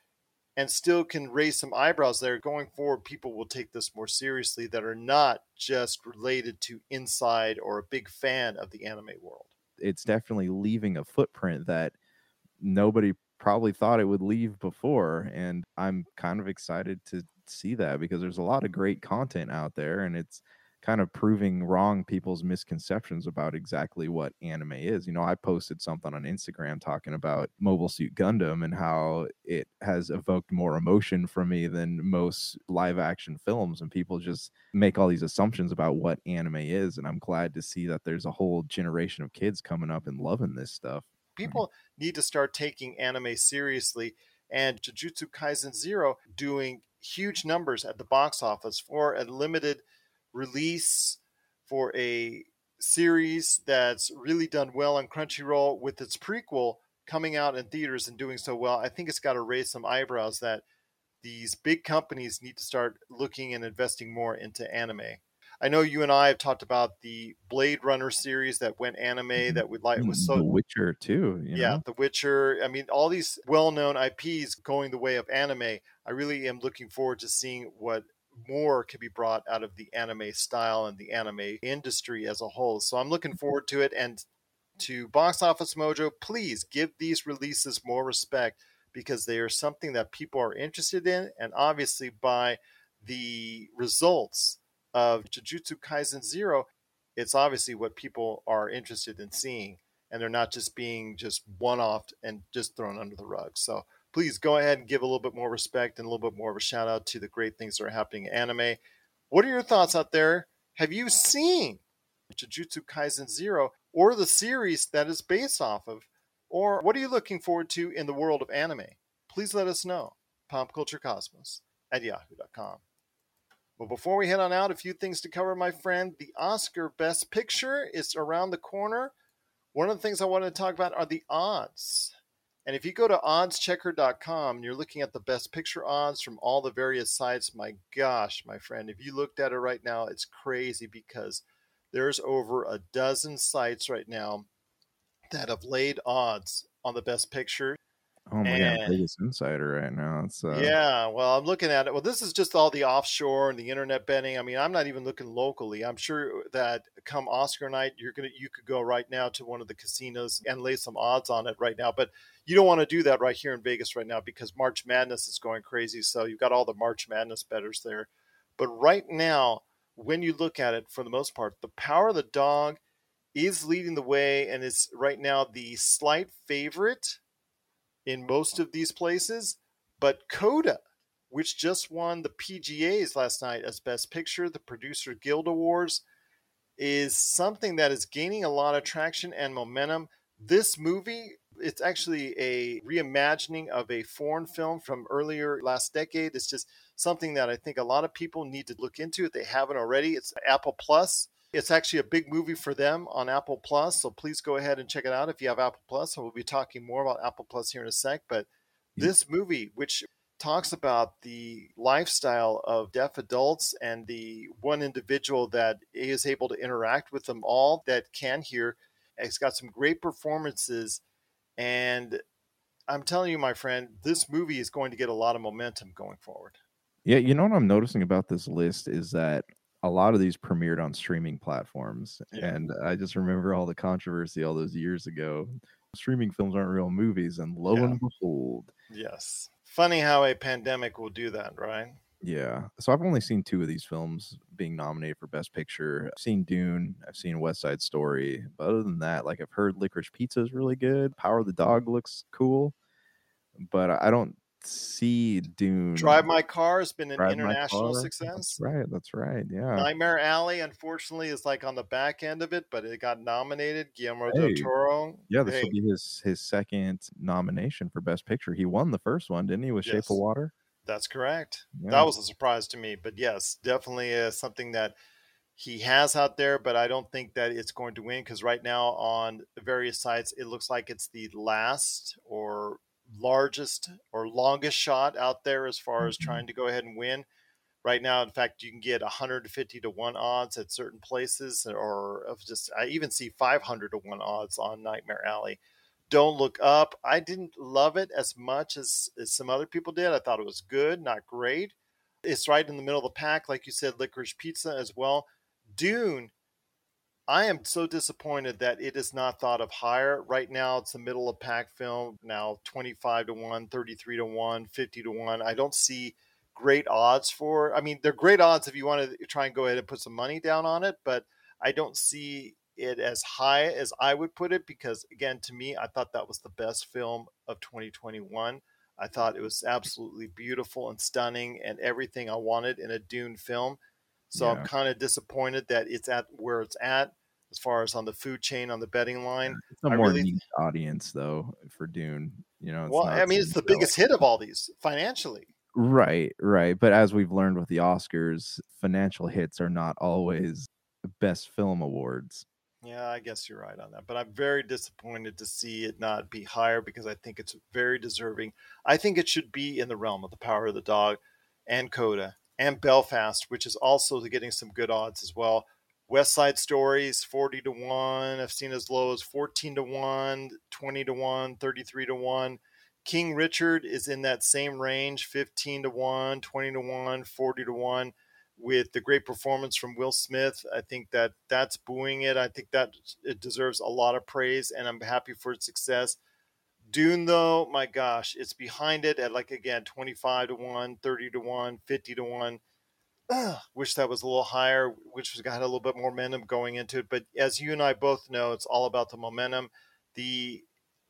and still can raise some eyebrows there. Going forward people will take this more seriously that are not just related to inside or a big fan of the anime world it's definitely leaving a footprint that nobody probably thought it would leave before and i'm kind of excited to see that because there's a lot of great content out there and it's kind of proving wrong people's misconceptions about exactly what anime is. You know, I posted something on Instagram talking about Mobile Suit Gundam and how it has evoked more emotion from me than most live action films. And people just make all these assumptions about what anime is. And I'm glad to see that there's a whole generation of kids coming up and loving this stuff. People need to start taking anime seriously. And Jujutsu Kaisen Zero doing huge numbers at the box office for a limited release for a series that's really done well on Crunchyroll with its prequel coming out in theaters and doing so well, I think it's got to raise some eyebrows that these big companies need to start looking and investing more into anime. I know you and I have talked about the Blade Runner series that went anime Mm-hmm. that we like was so The Witcher too. you yeah, know? The Witcher. I mean, all these well-known IPs going the way of anime. I really am looking forward to seeing what more can be brought out of the anime style and the anime industry as a whole. So I'm looking mm-hmm. forward to it. And to Box Office Mojo, please give these releases more respect because they are something that people are interested in. And obviously, by the results of Jujutsu Kaisen Zero, it's obviously what people are interested in seeing. And they're not just being just one off and just thrown under the rug. So please go ahead and give a little bit more respect and a little bit more of a shout out to the great things that are happening in anime. What are your thoughts out there? Have you seen Jujutsu Kaisen Zero or the series that is based off of? Or what are you looking forward to in the world of anime? Please let us know. PopCultureCosmos at yahoo.com. But before we head on out, a few things to cover, my friend. The Oscar Best Picture is around the corner. One of the things I wanted to talk about are the odds. And if you go to oddschecker.com you're looking at the best picture odds from all the various sites, my gosh, my friend, if you looked at it right now, it's crazy because there's over a dozen sites right now that have laid odds on the best picture. Oh my god, And- Vegas Insider right now. It's uh, yeah, well, I'm looking at it. Well, this is just all the offshore and the internet betting. I mean, I'm not even looking locally. I'm sure that come Oscar night, you're gonna you could go right now to one of the casinos and lay some odds on it right now. But you don't want to do that right here in Vegas right now because March Madness is going crazy. So you've got all the March Madness betters there. But right now, when you look at it, for the most part, the power of the dog is leading the way and is right now the slight favorite in most of these places. But Coda, which just won the PGAs last night as Best Picture, the Producer Guild Awards, is something that is gaining a lot of traction and momentum. This movie, it's actually a reimagining of a foreign film from earlier last decade. It's just something that I think a lot of people need to look into if they haven't already. It's Apple Plus. It's actually a big movie for them on Apple Plus, so please go ahead and check it out if you have Apple Plus. And we'll be talking more about Apple Plus here in a sec. But this movie, which talks about the lifestyle of deaf adults and the one individual that is able to interact with them all that can hear, it's got some great performances. And I'm telling you, my friend, this movie is going to get a lot of momentum going forward. Yeah, you know what I'm noticing about this list is that a lot of these premiered on streaming platforms. Yeah. And I just remember all the controversy all those years ago. streaming films aren't real movies, and lo Yeah. and behold, Yes. Funny how a pandemic will do that, right? yeah. So I've only seen two of these films being nominated for Best Picture. I've seen Dune, I've seen West Side Story, but other than that, like I've heard Licorice Pizza is really good. Power of the Dog looks cool, but I don't see Dune. Drive My Car has been an Drive international success. That's right. That's right. Yeah. Nightmare Alley, unfortunately, is like on the back end of it, but it got nominated. Guillermo Hey. del Toro. Yeah, this Hey, will be his his second nomination for Best Picture. He won the first one, didn't he, with Shape of Water? that's correct. Yeah. That was a surprise to me, but yes, definitely uh, something that he has out there. But I don't think that it's going to win because right now on various sites, it looks like it's the last or largest or longest shot out there as far as Mhm. trying to go ahead and win. Right now, in fact, you can get 150 to 1 odds at certain places, or of just I even see 500 to 1 odds on Nightmare Alley. Don't look up. I didn't love it as much as, as some other people did. I thought it was good, not great. It's right in the middle of the pack, like you said, Licorice Pizza as well. Dune, I am so disappointed that it is not thought of higher. Right now, it's a middle of pack film, now 25 to 1, 33 to 1, 50 to 1. I don't see great odds for. I mean, they're great odds if you want to try and go ahead and put some money down on it, but I don't see it as high as I would put it because, again, to me, I thought that was the best film of 2021. I thought it was absolutely beautiful and stunning and everything I wanted in a Dune film. So I'm kind of disappointed that it's at where it's at as far as on the food chain on the betting line. It's a more really- niche audience though for Dune. You know, it's well, I mean, it's the biggest hit of all these financially. Right, right. But as we've learned with the Oscars, financial hits are not always best film awards. Yeah, I guess you're right on that. But I'm very disappointed to see it not be higher because I think it's very deserving. I think it should be in the realm of The Power of the Dog and Coda and Belfast, which is also getting some good odds as well. West Side Stories, 40 to 1. I've seen as low as 14 to 1, 20 to 1, 33 to 1. King Richard is in that same range 15 to 1, 20 to 1, 40 to 1 with the great performance from Will Smith. I think that that's booing it. I think that it deserves a lot of praise, and I'm happy for its success. Dune, though, my gosh, it's behind it at like again 25 to 1, 30 to 1, 50 to 1. Ugh, wish that was a little higher, which was got a little bit more momentum going into it. But as you and I both know, it's all about the momentum. The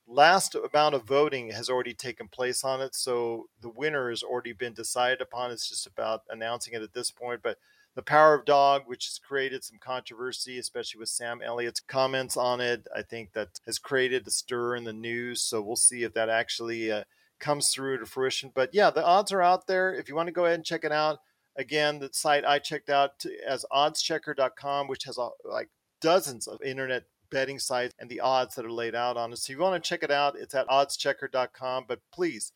last amount of voting has already taken place on it, so the winner has already been decided upon. It's just about announcing it at this point. But the Power of Dog, which has created some controversy, especially with Sam Elliott's comments on it, I think that has created a stir in the news. So we'll see if that actually uh, comes through to fruition. But yeah, the odds are out there. If you want to go ahead and check it out, again, the site I checked out as oddschecker.com, which has like dozens of internet betting sites and the odds that are laid out on it. So if you want to check it out, it's at oddschecker.com. But please,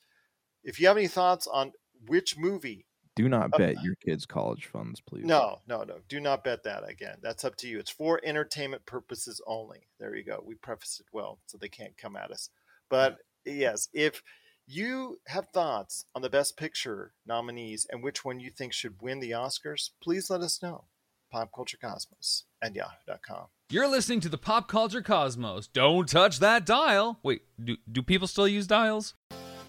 if you have any thoughts on which movie Do not Uh, bet your kids' college funds, please. no, no, no. Do not bet that again. That's up to you. It's for entertainment purposes only. There you go. We prefaced it well so they can't come at us. But yes, if you have thoughts on the Best Picture nominees and which one you think should win the Oscars, please let us know. Pop Culture Cosmos at yahoo.com. You're listening to the Pop Culture Cosmos. Don't touch that dial. Wait, do, do people still use dials?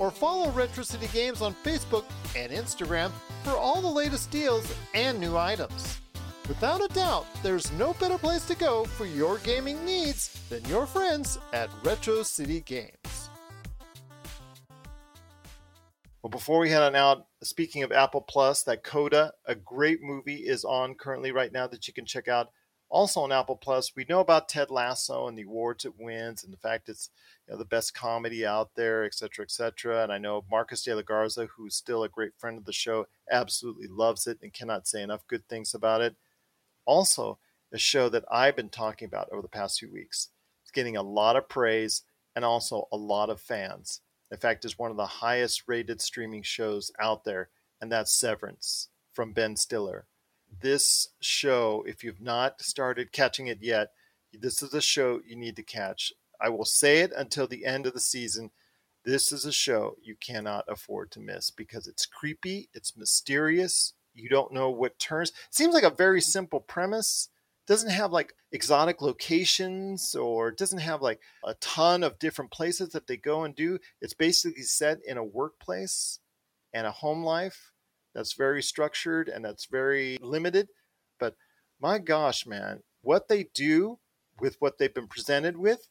or follow Retro City Games on Facebook and Instagram for all the latest deals and new items. Without a doubt, there's no better place to go for your gaming needs than your friends at Retro City Games. Well, before we head on out, speaking of Apple Plus, that Coda, a great movie, is on currently right now that you can check out. Also on Apple Plus, we know about Ted Lasso and the awards it wins, and the fact it's know, the best comedy out there, et cetera, et cetera. And I know Marcus de la Garza, who's still a great friend of the show, absolutely loves it and cannot say enough good things about it. Also, a show that I've been talking about over the past few weeks. It's getting a lot of praise and also a lot of fans. In fact, it's one of the highest rated streaming shows out there, and that's Severance from Ben Stiller. This show, if you've not started catching it yet, this is a show you need to catch. I will say it until the end of the season. This is a show you cannot afford to miss because it's creepy, it's mysterious, you don't know what turns. Seems like a very simple premise. Doesn't have like exotic locations or doesn't have like a ton of different places that they go and do. It's basically set in a workplace and a home life that's very structured and that's very limited. But my gosh, man, what they do with what they've been presented with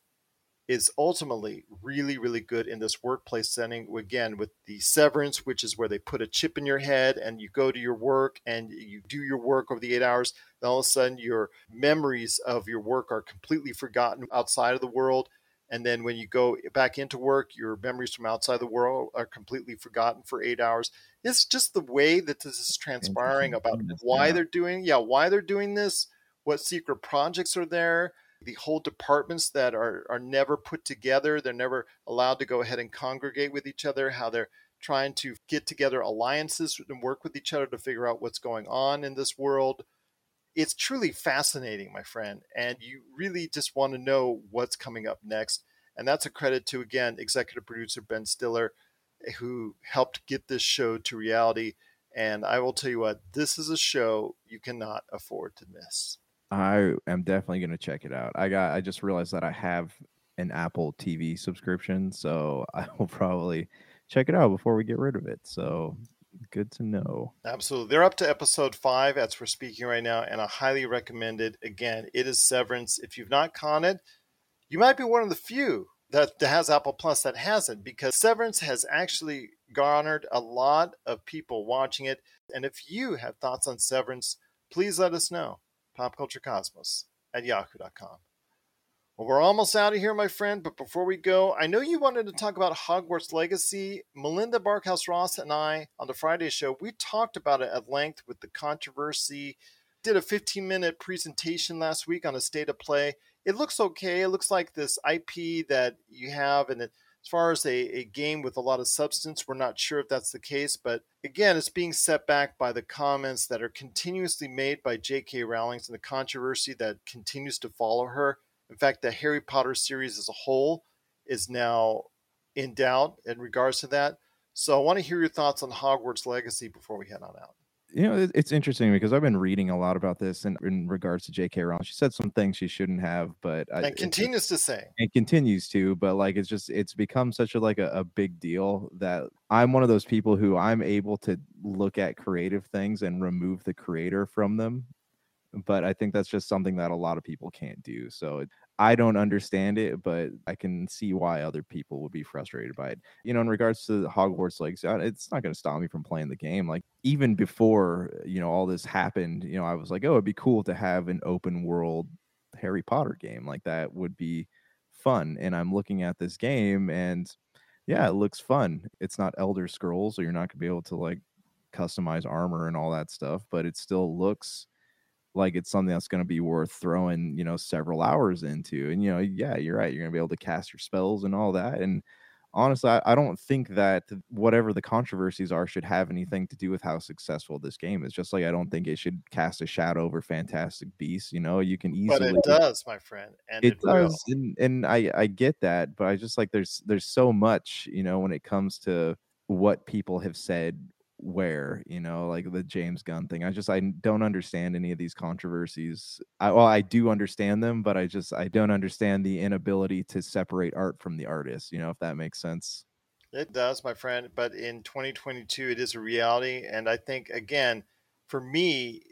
is ultimately really, really good in this workplace setting. Again, with the severance, which is where they put a chip in your head and you go to your work and you do your work over the eight hours. Then all of a sudden, your memories of your work are completely forgotten outside of the world. And then when you go back into work, your memories from outside the world are completely forgotten for eight hours. It's just the way that this is transpiring about why they're doing, yeah, why they're doing this, what secret projects are there the whole departments that are, are never put together. They're never allowed to go ahead and congregate with each other, how they're trying to get together alliances and work with each other to figure out what's going on in this world. It's truly fascinating, my friend. And you really just want to know what's coming up next. And that's a credit to, again, executive producer Ben Stiller, eh, who helped get this show to reality. And I will tell you what, this is a show you cannot afford to miss. I am definitely going to check it out. I got I just realized that I have an Apple TV subscription, so I will probably check it out before we get rid of it. So good to know. Absolutely. They're up to episode 5 as we're speaking right now and I highly recommend it. Again, it is Severance. If you've not caught it, you might be one of the few that, that has Apple Plus that hasn't because Severance has actually garnered a lot of people watching it. And if you have thoughts on Severance, please let us know popculturecosmos at yahoo.com. Well, we're almost out of here, my friend, but before we go, I know you wanted to talk about Hogwarts Legacy. Melinda Barkhouse Ross and I on the Friday show, we talked about it at length with the controversy. Did a 15 minute presentation last week on a state of play. It looks okay. It looks like this IP that you have, and it as far as a, a game with a lot of substance, we're not sure if that's the case, but again, it's being set back by the comments that are continuously made by J.K. Rowling and the controversy that continues to follow her. In fact, the Harry Potter series as a whole is now in doubt in regards to that. So I want to hear your thoughts on Hogwarts Legacy before we head on out you know it's interesting because i've been reading a lot about this in, in regards to jk rowling she said some things she shouldn't have but and continues to say and continues to but like it's just it's become such a like a, a big deal that i'm one of those people who i'm able to look at creative things and remove the creator from them but I think that's just something that a lot of people can't do. So I don't understand it, but I can see why other people would be frustrated by it. You know, in regards to Hogwarts Legacy, uh, it's not going to stop me from playing the game. Like even before uh, you know all this happened, you know, I was like, oh, it'd be cool to have an open world Harry Potter game like that would be fun. And I'm looking at this game, and yeah, it looks fun. It's not Elder Scrolls, so you're not going to be able to like customize armor and all that stuff, but it still looks like it's something that's going to be worth throwing you know several hours into and you know yeah you're right you're going to be able to cast your spells and all that and honestly I, I, don't think that whatever the controversies are should have anything to do with how successful this game is just like i don't think it should cast a shadow over fantastic beasts you know you can easily but it does my friend and it, it does and, and i i get that but i just like there's there's so much you know when it comes to what people have said where you know like the james gunn thing i just i don't understand any of these controversies. I well i do understand them but i just i don't understand the inability to separate art from the artist you know if that makes sense. It does my friend but in 2022 it is a reality and i think again for me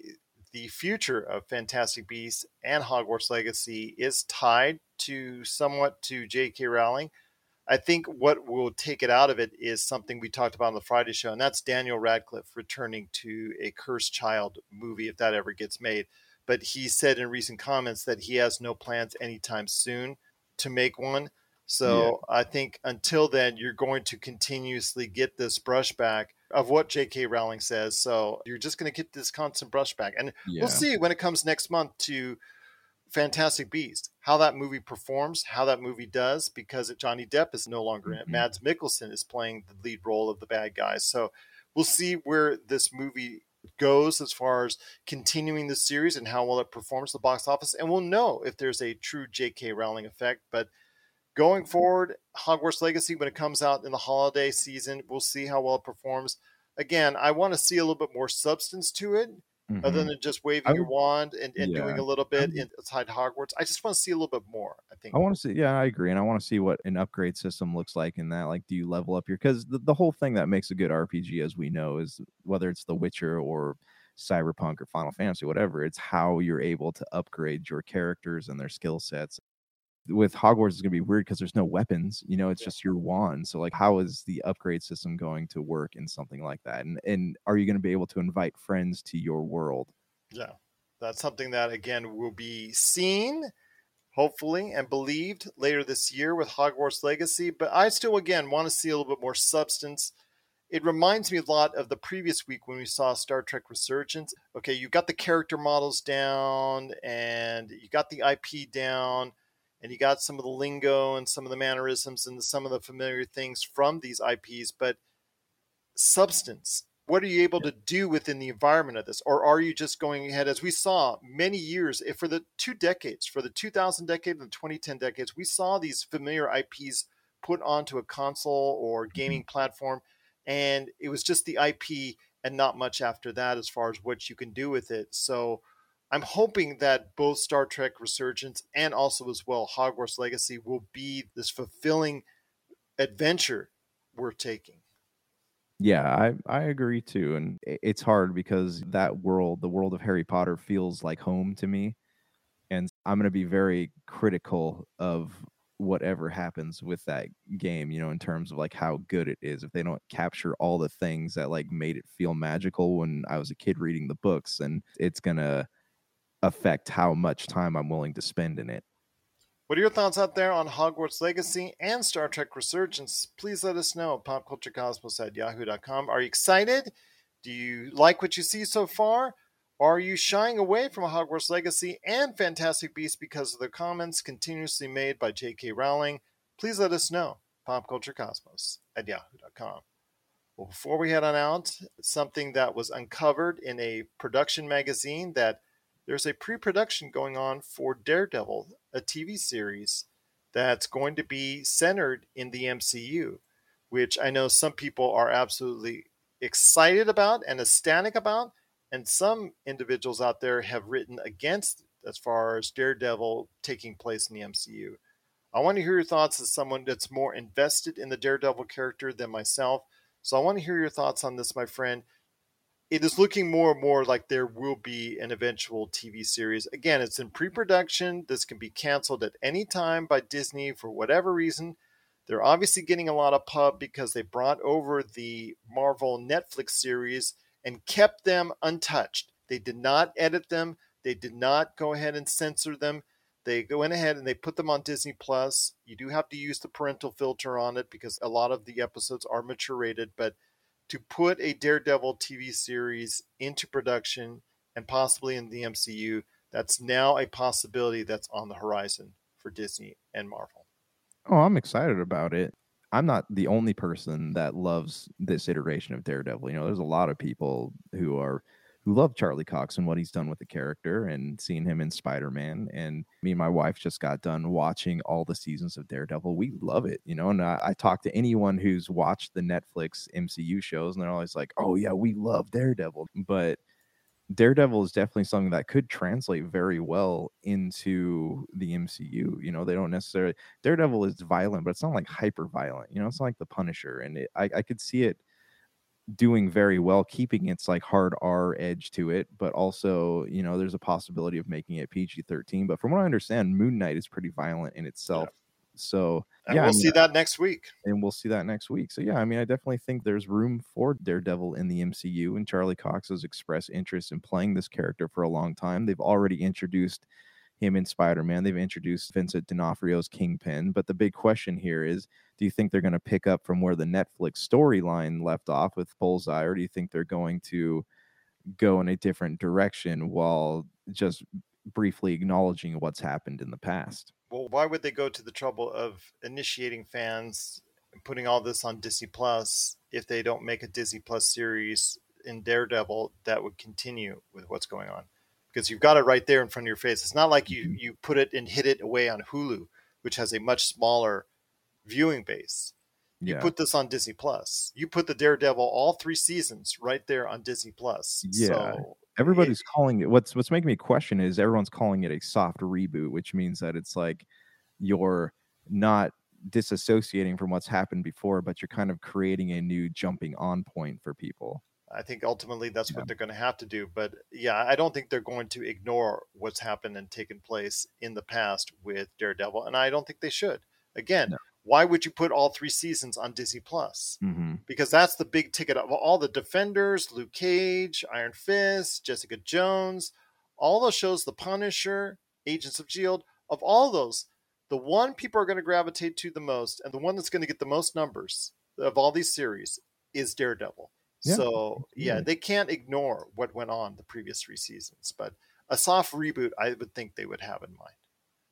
the future of fantastic beasts and hogwarts legacy is tied to somewhat to j.k rowling I think what will take it out of it is something we talked about on the Friday show, and that's Daniel Radcliffe returning to a Cursed Child movie if that ever gets made. But he said in recent comments that he has no plans anytime soon to make one. So yeah. I think until then, you're going to continuously get this brushback of what J.K. Rowling says. So you're just going to get this constant brushback, and yeah. we'll see when it comes next month to Fantastic Beast, how that movie performs, how that movie does, because Johnny Depp is no longer in it. Mhm. Mads Mikkelsen is playing the lead role of the bad guy. So we'll see where this movie goes as far as continuing the series and how well it performs the box office. And we'll know if there's a true J.K. Rowling effect. But going forward, Hogwarts Legacy, when it comes out in the holiday season, we'll see how well it performs. Again, I want to see a little bit more substance to it other Mhm. than just waving I your wand and, and yeah. doing a little bit inside Hogwarts. I just want to see a little bit more. I think. I want to see, yeah, I agree, and I want to see what an upgrade system looks like in that. Like, do you level up your? Because the, the whole thing that makes a good RPG, as we know, is whether it's The Witcher or Cyberpunk or Final Fantasy, whatever. It's how you're able to upgrade your characters and their skill sets. With Hogwarts, it's gonna be weird because there's no weapons. You know, it's Yeah. just your wand. So, like, how is the upgrade system going to work in something like that? And and are you going to be able to invite friends to your world? Yeah, that's something that again will be seen, hopefully, and believed later this year with Hogwarts Legacy. But I still again want to see a little bit more substance. It reminds me a lot of the previous week when we saw Star Trek Resurgence. Okay, you got the character models down, and you got the IP down, and you got some of the lingo and some of the mannerisms and some of the familiar things from these IPs, but substance what are you able to do within the environment of this? Or are you just going ahead as we saw many years if for the two decades for the 2000 decade and the 2010 decades we saw these familiar ips put onto a console or mm-hmm. gaming platform and it was just the ip and not much after that as far as what you can do with it. So i'm hoping that both star trek resurgence and also as well hogwarts legacy will be this fulfilling adventure we're taking Yeah, I I agree too, and it's hard because that world, the world of Harry Potter, feels like home to me, and I'm gonna be very critical of whatever happens with that game. You know, in terms of like how good it is. If they don't capture all the things that like made it feel magical when I was a kid reading the books, and it's gonna affect how much time I'm willing to spend in it. What are your thoughts out there on Hogwarts Legacy and Star Trek Resurgence? Please let us know. at Popculturecosmos at yahoo.com. Are you excited? Do you like what you see so far? Are you shying away from Hogwarts Legacy and Fantastic Beasts because of the comments continuously made by J.K. Rowling? Please let us know. Popculturecosmos at yahoo.com. Well, before we head on out, something that was uncovered in a production magazine that there's a pre-production going on for Daredevil, a TV series that's going to be centered in the MCU, which I know some people are absolutely excited about and ecstatic about, and some individuals out there have written against as far as Daredevil taking place in the MCU. I want to hear your thoughts as someone that's more invested in the Daredevil character than myself. So I want to hear your thoughts on this, my friend it is looking more and more like there will be an eventual TV series. Again, it's in pre production. This can be canceled at any time by Disney for whatever reason. They're obviously getting a lot of pub because they brought over the Marvel Netflix series and kept them untouched. They did not edit them, they did not go ahead and censor them. They went ahead and they put them on Disney Plus. You do have to use the parental filter on it because a lot of the episodes are mature rated, but to put a Daredevil TV series into production and possibly in the MCU, that's now a possibility that's on the horizon for Disney and Marvel. Oh, I'm excited about it. I'm not the only person that loves this iteration of Daredevil. You know, there's a lot of people who are who love Charlie Cox and what he's done with the character and seeing him in Spider-Man. And me and my wife just got done watching all the seasons of Daredevil. We love it, you know. And I, I talk to anyone who's watched the Netflix MCU shows, and they're always like, "Oh yeah, we love Daredevil." But Daredevil is definitely something that could translate very well into the MCU. You know, they don't necessarily Daredevil is violent, but it's not like hyper violent. You know, it's not like the Punisher, and it, I, I could see it doing very well, keeping its like hard R edge to it, but also, you know, there's a possibility of making it PG 13. But from what I understand, Moon Knight is pretty violent in itself. So And yeah, we'll mean, see that next week. and we'll see that next week. So yeah, I mean, I definitely think there's room for Daredevil in the MCU, and Charlie Cox has expressed interest in playing this character for a long time. They've already introduced him in Spider-Man. They've introduced Vincent D'Onofrio's Kingpin, but the big question here is, do you think they're going to pick up from where the Netflix storyline left off with Bullseye, or do you think they're going to go in a different direction while just briefly acknowledging what's happened in the past. Well, why would they go to the trouble of initiating fans and putting all this on Disney Plus if they don't make a Disney Plus series in Daredevil that would continue with what's going on? Because you've got it right there in front of your face. It's not like you mm-hmm. you put it and hid it away on Hulu, which has a much smaller viewing base. You Yeah. put this on Disney Plus. You put the Daredevil all three seasons right there on Disney Plus. Yeah. So Everybody's calling it what's what's making me question is everyone's calling it a soft reboot, which means that it's like you're not disassociating from what's happened before, but you're kind of creating a new jumping on point for people. I think ultimately that's Yeah. what they're going to have to do. But yeah, I don't think they're going to ignore what's happened and taken place in the past with Daredevil, and I don't think they should. Again, No. why would you put all three seasons on Disney Plus? hmm Because that's the big ticket of all the Defenders, Luke Cage, Iron Fist, Jessica Jones, all those shows, The Punisher, Agents of Shield. Of all those, the one people are going to gravitate to the most, and the one that's going to get the most numbers of all these series is Daredevil. Yeah, So yeah, they can't ignore what went on the previous three seasons. But a soft reboot, I would think they would have in mind.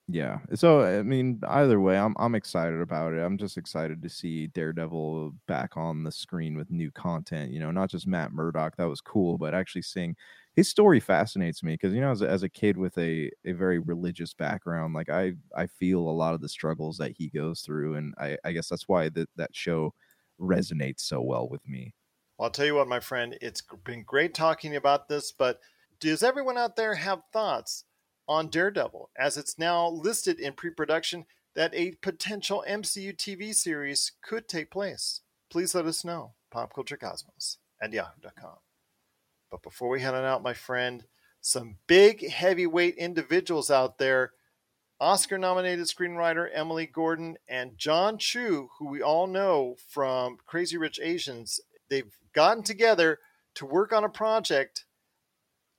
Yeah. So I mean, either way, I'm I'm excited about it. I'm just excited to see Daredevil back on the screen with new content. You know, not just Matt Murdock. That was cool, but actually seeing his story fascinates me because you know, as a, as a kid with a a very religious background, like I I feel a lot of the struggles that he goes through, and I I guess that's why that that show resonates so well with me. Well, I'll tell you what, my friend, it's been great talking about this, but does everyone out there have thoughts on Daredevil as it's now listed in pre production that a potential MCU TV series could take place? Please let us know. PopCultureCosmos at yahoo.com. But before we head on out, my friend, some big heavyweight individuals out there Oscar nominated screenwriter Emily Gordon and Jon Chu, who we all know from Crazy Rich Asians, they've gotten together to work on a project.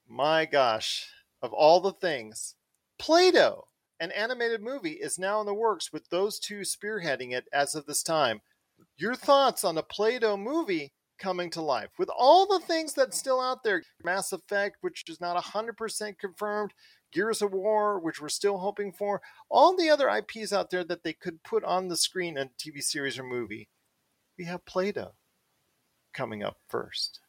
My gosh, of all the things, Play Doh, an animated movie, is now in the works with those two spearheading it as of this time. Your thoughts on a Play Doh movie coming to life with all the things that's still out there Mass Effect, which is not 100% confirmed, Gears of War, which we're still hoping for, all the other IPs out there that they could put on the screen in a TV series or movie. We have Play Doh coming up first.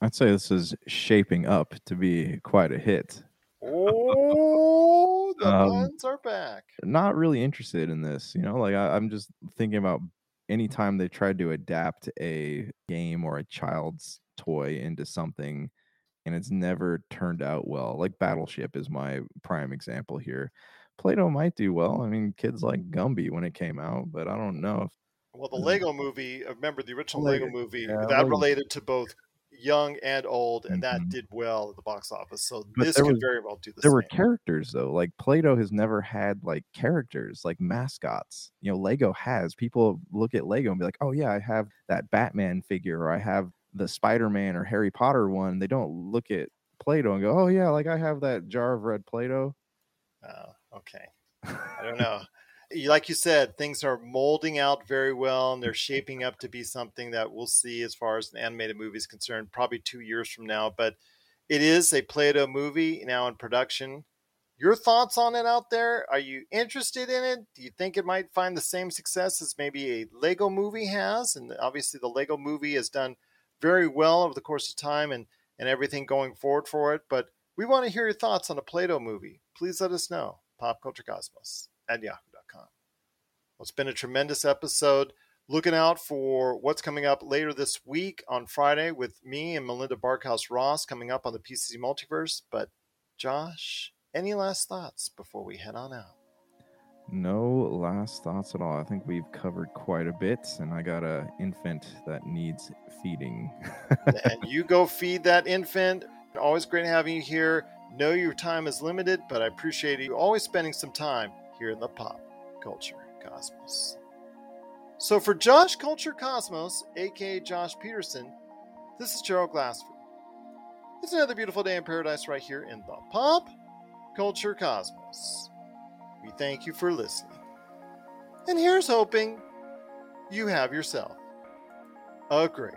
I'd say this is shaping up to be quite a hit. Oh, the Um, puns are back. not really interested in this. You know, like I, I'm just thinking about anytime they tried to adapt a game or a child's toy into something and it's never turned out well. Like Battleship is my prime example here. Play-Doh might do well. I mean, kids like Gumby when it came out, but I don't know if Well, the Lego movie, uh, remember the original Lego- Lego movie, yeah, that Lego- related to both young and old, and that Mhm. did well at the box office. So But this could was- very well do the there were characters though. Like Play-Doh has never had like characters, like mascots. You know, Lego has. People look at Lego and be like, "Oh yeah, I have that Batman figure or I have the Spider-Man or Harry Potter one." They don't look at Play-Doh and go, "Oh yeah, like I have that jar of red Play-Doh." Oh, okay. I don't know. Like you said, things are molding out very well, and they're shaping up to be something that we'll see as far as an animated movie is concerned, probably two years from now. But it is a Play-Doh movie now in production. Your thoughts on it out there? Are you interested in it? Do you think it might find the same success as maybe a Lego movie has? And obviously, the Lego movie has done very well over the course of time and, and everything going forward for it. But we want to hear your thoughts on a Play Doh movie. Please let us know. PopCultureCosmos at yahoo.com. Well, it's been a tremendous episode. Looking out for what's coming up later this week on Friday with me and Melinda Barkhouse Ross coming up on the PCC Multiverse. But, Josh, any last thoughts before we head on out? No last thoughts at all. I think we've covered quite a bit, and I got a infant that needs feeding. and you go feed that infant. Always great having you here. Know your time is limited, but I appreciate you always spending some time here in the pop culture cosmos. So for Josh Culture Cosmos, aka Josh Peterson, this is Gerald Glassford. It's another beautiful day in paradise right here in the pop culture cosmos. We thank you for listening. And here's hoping you have yourself a great